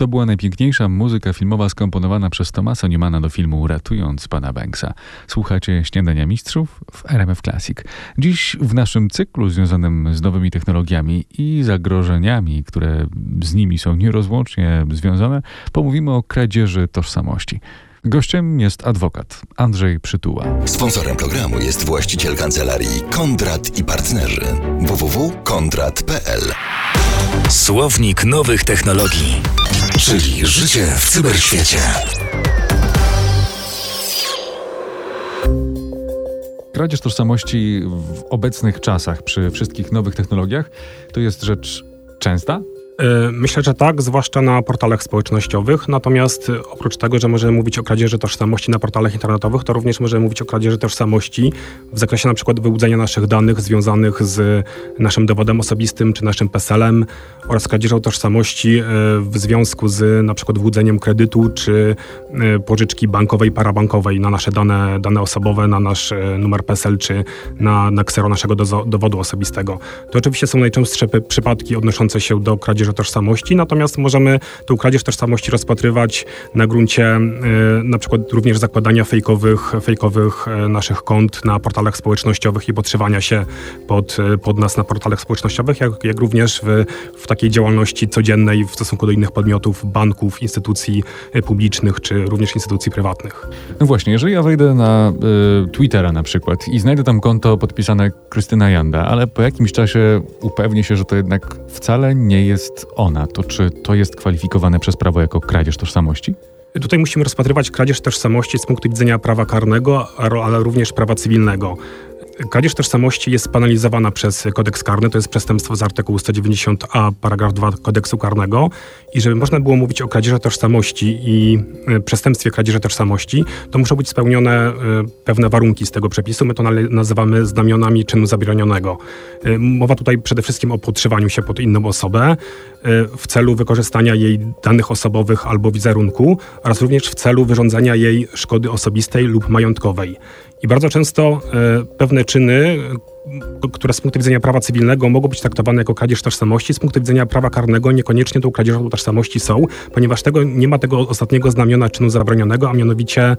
To była najpiękniejsza muzyka filmowa skomponowana przez Tomasa Newmana do filmu Ratując Pana Banksa. Słuchacie Śniadania Mistrzów w RMF Classic. Dziś w naszym cyklu związanym z nowymi technologiami i zagrożeniami, które z nimi są nierozłącznie związane, pomówimy o kradzieży tożsamości. Gościem jest adwokat Andrzej Przytuła. Sponsorem programu jest właściciel kancelarii Kondrat i Partnerzy www.kondrat.pl Słownik nowych technologii, czyli życie w cyberświecie. Kradzież tożsamości w obecnych czasach, przy wszystkich nowych technologiach, to jest rzecz częsta? E, myślę, że tak, zwłaszcza na portalach społecznościowych. Natomiast e, oprócz tego, że możemy mówić o kradzieży tożsamości na portalach internetowych, to również możemy mówić o kradzieży tożsamości w zakresie na przykład wyłudzenia naszych danych związanych z naszym dowodem osobistym czy naszym PESEL-em oraz kradzieżą tożsamości e, w związku z na przykład wyłudzeniem kredytu czy pożyczki bankowej, parabankowej na nasze dane, dane osobowe, na nasz numer PESEL czy na, na ksero naszego dowodu osobistego. To oczywiście są najczęstsze przypadki odnoszące się do kradzieży kradzieży tożsamości, natomiast możemy tę kradzież tożsamości rozpatrywać na gruncie e, na przykład również zakładania fejkowych, fejkowych e, naszych kont na portalach społecznościowych i podszywania się pod, e, pod nas na portalach społecznościowych, jak, jak również w, w takiej działalności codziennej w stosunku do innych podmiotów, banków, instytucji publicznych czy również instytucji prywatnych. No właśnie, jeżeli ja wejdę na y, Twittera na przykład i znajdę tam konto podpisane Krystyna Janda, ale po jakimś czasie upewnię się, że to jednak wcale nie jest ona, to czy to jest kwalifikowane przez prawo jako kradzież tożsamości? Tutaj musimy rozpatrywać kradzież tożsamości z punktu widzenia prawa karnego, ale również prawa cywilnego. Kradzież tożsamości jest penalizowana przez kodeks karny, to jest przestępstwo z artykułu 190a, paragraf 2 kodeksu karnego. I żeby można było mówić o kradzieży tożsamości i e, przestępstwie kradzieży tożsamości, to muszą być spełnione e, pewne warunki z tego przepisu. My to nazywamy znamionami czynu zabronionego. E, mowa tutaj przede wszystkim o podszywaniu się pod inną osobę w celu wykorzystania jej danych osobowych albo wizerunku oraz również w celu wyrządzenia jej szkody osobistej lub majątkowej. I bardzo często pewne czyny, które z punktu widzenia prawa cywilnego mogą być traktowane jako kradzież tożsamości, z punktu widzenia prawa karnego niekoniecznie tą kradzieżą tożsamości są, ponieważ tego, nie ma tego ostatniego znamiona czynu zabronionego, a mianowicie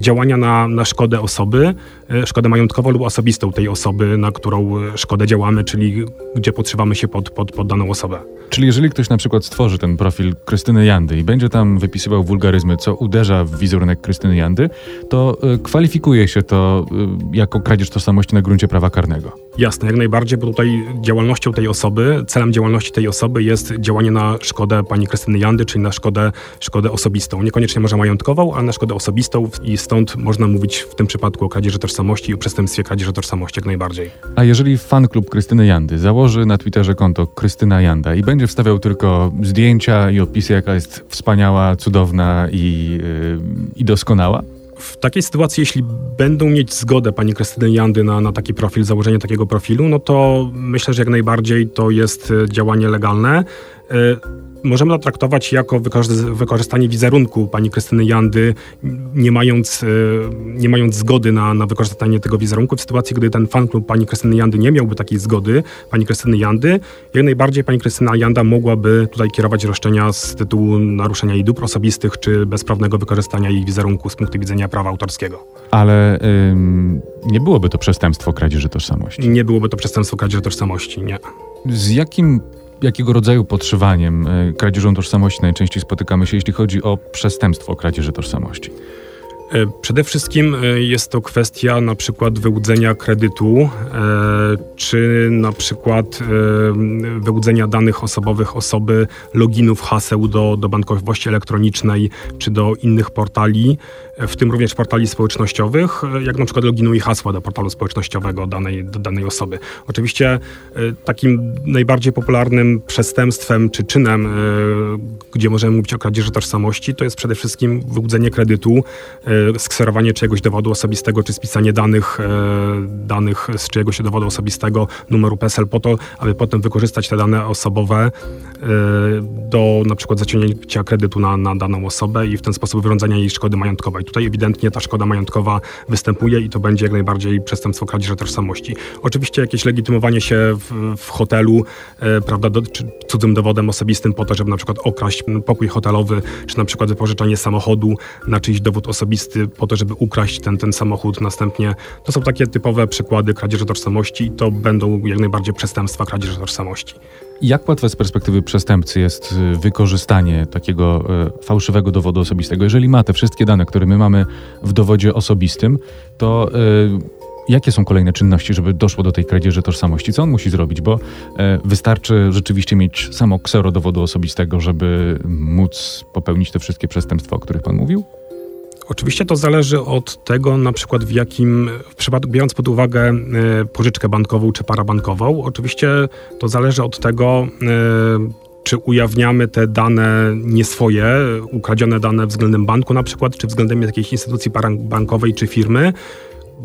działania na, na szkodę osoby, e, szkodę majątkową lub osobistą tej osoby, na którą e, szkodę działamy, czyli gdzie podszywamy się pod, pod, pod daną osobę. Czyli jeżeli ktoś na przykład stworzy ten profil Krystyny Jandy i będzie tam wypisywał wulgaryzmy, co uderza w wizerunek Krystyny Jandy, to y, kwalifikuje się to jako kradzież tożsamości na gruncie prawa karnego. Jasne, jak najbardziej, bo tutaj działalnością tej osoby, celem działalności tej osoby jest działanie na szkodę pani Krystyny Jandy, czyli na szkodę, szkodę osobistą. Niekoniecznie może majątkową, ale na szkodę osobistą i stąd można mówić w tym przypadku o kradzieży tożsamości i o przestępstwie kradzieży tożsamości jak najbardziej. A jeżeli fan klub Krystyny Jandy założy na Twitterze konto Krystyna Janda i będzie wstawiał tylko zdjęcia i opisy, jaka jest wspaniała, cudowna i, yy, i doskonała, w takiej sytuacji, jeśli będą mieć zgodę pani Krystyny Jandy na, na taki profil, założenie takiego profilu, no to myślę, że jak najbardziej to jest e, działanie legalne. Możemy to traktować jako wykorzystanie wizerunku pani Krystyny Jandy, nie mając, e, nie mając zgody na, na wykorzystanie tego wizerunku. W sytuacji, gdy ten fanklub pani Krystyny Jandy nie miałby takiej zgody, pani Krystyny Jandy, jak najbardziej pani Krystyna Janda mogłaby tutaj kierować roszczenia z tytułu naruszenia jej dóbr osobistych, czy bezprawnego wykorzystania jej wizerunku z punktu widzenia prawa autorskiego. Ale ym, nie byłoby to przestępstwo kradzieży tożsamości. Nie byłoby to przestępstwo kradzieży tożsamości, nie. Z jakim jakiego rodzaju podszywaniem, e, kradzieżą tożsamości najczęściej spotykamy się, jeśli chodzi o przestępstwo kradzieży tożsamości? E, przede wszystkim e, jest to kwestia na przykład wyłudzenia kredytu, czy na przykład wyłudzenia danych osobowych osoby, loginów, haseł do, do bankowości elektronicznej, czy do innych portali, w tym również portali społecznościowych, jak na przykład loginu i hasła do portalu społecznościowego danej, danej osoby. Oczywiście takim najbardziej popularnym przestępstwem czy czynem, gdzie możemy mówić o kradzieży tożsamości, to jest przede wszystkim wyłudzenie kredytu skserowanie czyjegoś dowodu osobistego, czy spisanie danych, danych z czyjegoś dowodu osobistego, numeru PESEL po to, aby potem wykorzystać te dane osobowe do na przykład zaciągnięcia kredytu na, na daną osobę i w ten sposób wyrządzenia jej szkody majątkowej. Tutaj ewidentnie ta szkoda majątkowa występuje i to będzie jak najbardziej przestępstwo kradzieży tożsamości. Oczywiście jakieś legitymowanie się w, w hotelu, e, prawda, do, cudzym dowodem osobistym po to, żeby na przykład okraść pokój hotelowy, czy na przykład wypożyczanie samochodu na czyjś dowód osobisty po to, żeby ukraść ten, ten samochód następnie. To są takie typowe przykłady kradzieży tożsamości i to będą jak najbardziej przestępstwa kradzieży tożsamości. Jak łatwe z perspektywy przestępcy jest y, wykorzystanie takiego y, fałszywego dowodu osobistego? Jeżeli ma te wszystkie dane, które my mamy w dowodzie osobistym, to y, jakie są kolejne czynności, żeby doszło do tej kradzieży tożsamości? Co on musi zrobić? Bo wystarczy rzeczywiście mieć samo ksero dowodu osobistego, żeby móc popełnić te wszystkie przestępstwa, o których pan mówił? Oczywiście to zależy od tego, na przykład w jakim, w przypadku, biorąc pod uwagę e, pożyczkę bankową czy parabankową, oczywiście to zależy od tego, e, czy ujawniamy te dane nie swoje, ukradzione dane względem banku na przykład, czy względem jakiejś instytucji bankowej czy firmy,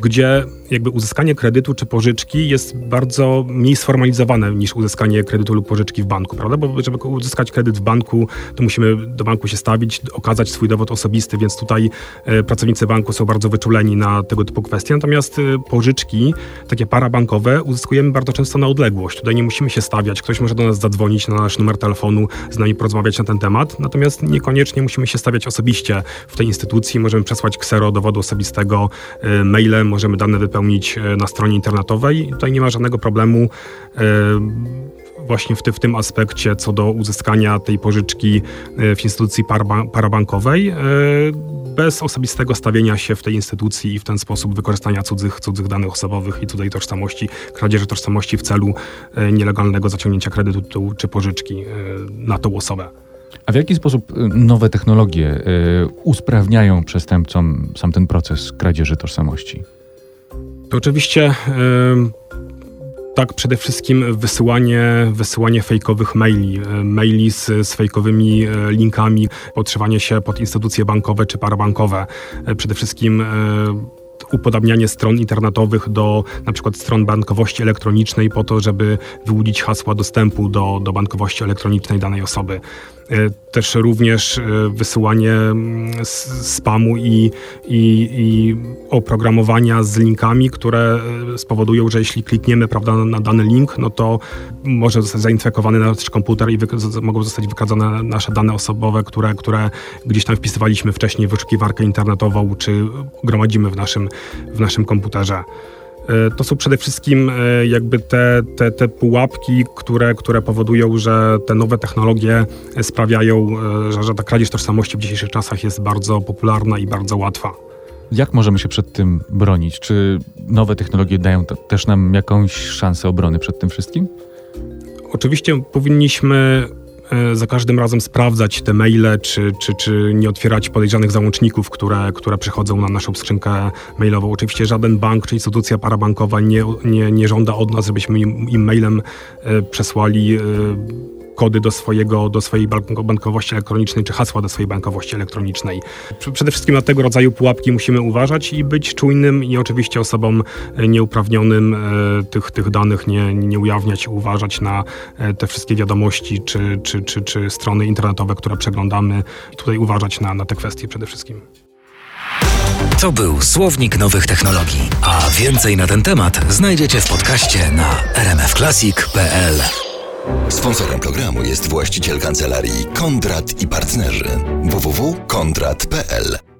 gdzie jakby uzyskanie kredytu czy pożyczki jest bardzo mniej sformalizowane niż uzyskanie kredytu lub pożyczki w banku, prawda? Bo żeby uzyskać kredyt w banku, to musimy do banku się stawić, okazać swój dowód osobisty, więc tutaj e, pracownicy banku są bardzo wyczuleni na tego typu kwestie. Natomiast e, pożyczki, takie parabankowe, uzyskujemy bardzo często na odległość. Tutaj nie musimy się stawiać, ktoś może do nas zadzwonić na nasz numer telefonu, z nami porozmawiać na ten temat, natomiast niekoniecznie musimy się stawiać osobiście w tej instytucji. Możemy przesłać ksero dowodu osobistego, e, mailem, możemy dane wypełnić e, na stronie internetowej. Tutaj nie ma żadnego problemu e, właśnie w, ty, w tym aspekcie co do uzyskania tej pożyczki e, w instytucji parabankowej bez osobistego stawienia się w tej instytucji i w ten sposób wykorzystania cudzych, cudzych danych osobowych i tutaj tożsamości, kradzieży tożsamości w celu nielegalnego zaciągnięcia kredytu czy pożyczki na tą osobę. A w jaki sposób nowe technologie usprawniają przestępcom sam ten proces kradzieży tożsamości? To oczywiście tak, przede wszystkim wysyłanie, wysyłanie fejkowych maili, maili z, z fejkowymi e, linkami, podszywanie się pod instytucje bankowe czy parabankowe. E, przede wszystkim e, upodabnianie stron internetowych do na przykład stron bankowości elektronicznej po to, żeby wyłudzić hasła dostępu do, do bankowości elektronicznej danej osoby. E, też również e, wysyłanie mm, spamu i, i, i oprogramowania z linkami, które e, spowodują, że jeśli klikniemy prawda, na dany link, no to może zostać zainfekowany nasz komputer i mogą zostać wykazane nasze dane osobowe, które, które gdzieś tam wpisywaliśmy wcześniej w wyszukiwarkę internetową, czy gromadzimy w naszym, w naszym komputerze. E, to są przede wszystkim e, jakby te, te, te pułapki, które, które powodują, że te nowe technologie sprawiają, e, że, że ta kradzież tożsamości w dzisiejszych czasach jest bardzo popularna i bardzo łatwa. Jak możemy się przed tym bronić? Czy nowe technologie dają też nam jakąś szansę obrony przed tym wszystkim? Oczywiście powinniśmy za każdym razem sprawdzać te maile, czy, czy, czy nie otwierać podejrzanych załączników, które, które przychodzą na naszą skrzynkę mailową. Oczywiście żaden bank czy instytucja parabankowa nie, nie, nie żąda od nas, żebyśmy im, im mailem e, przesłali e, kody do, swojego, do swojej bankowości elektronicznej, czy hasła do swojej bankowości elektronicznej. Przede wszystkim na tego rodzaju pułapki musimy uważać i być czujnym i oczywiście osobom e, nieuprawnionym e, tych, tych danych nie, nie ujawniać, uważać na e, te wszystkie wiadomości czy, czy, czy, czy strony internetowe, które przeglądamy. Tutaj uważać na, na te kwestie przede wszystkim. To był Słownik Nowych Technologii, a więcej na ten temat znajdziecie w podcaście na rmfclassic.pl. Sponsorem programu jest właściciel kancelarii Kondrat i Partnerzy. Www.kondrat.pl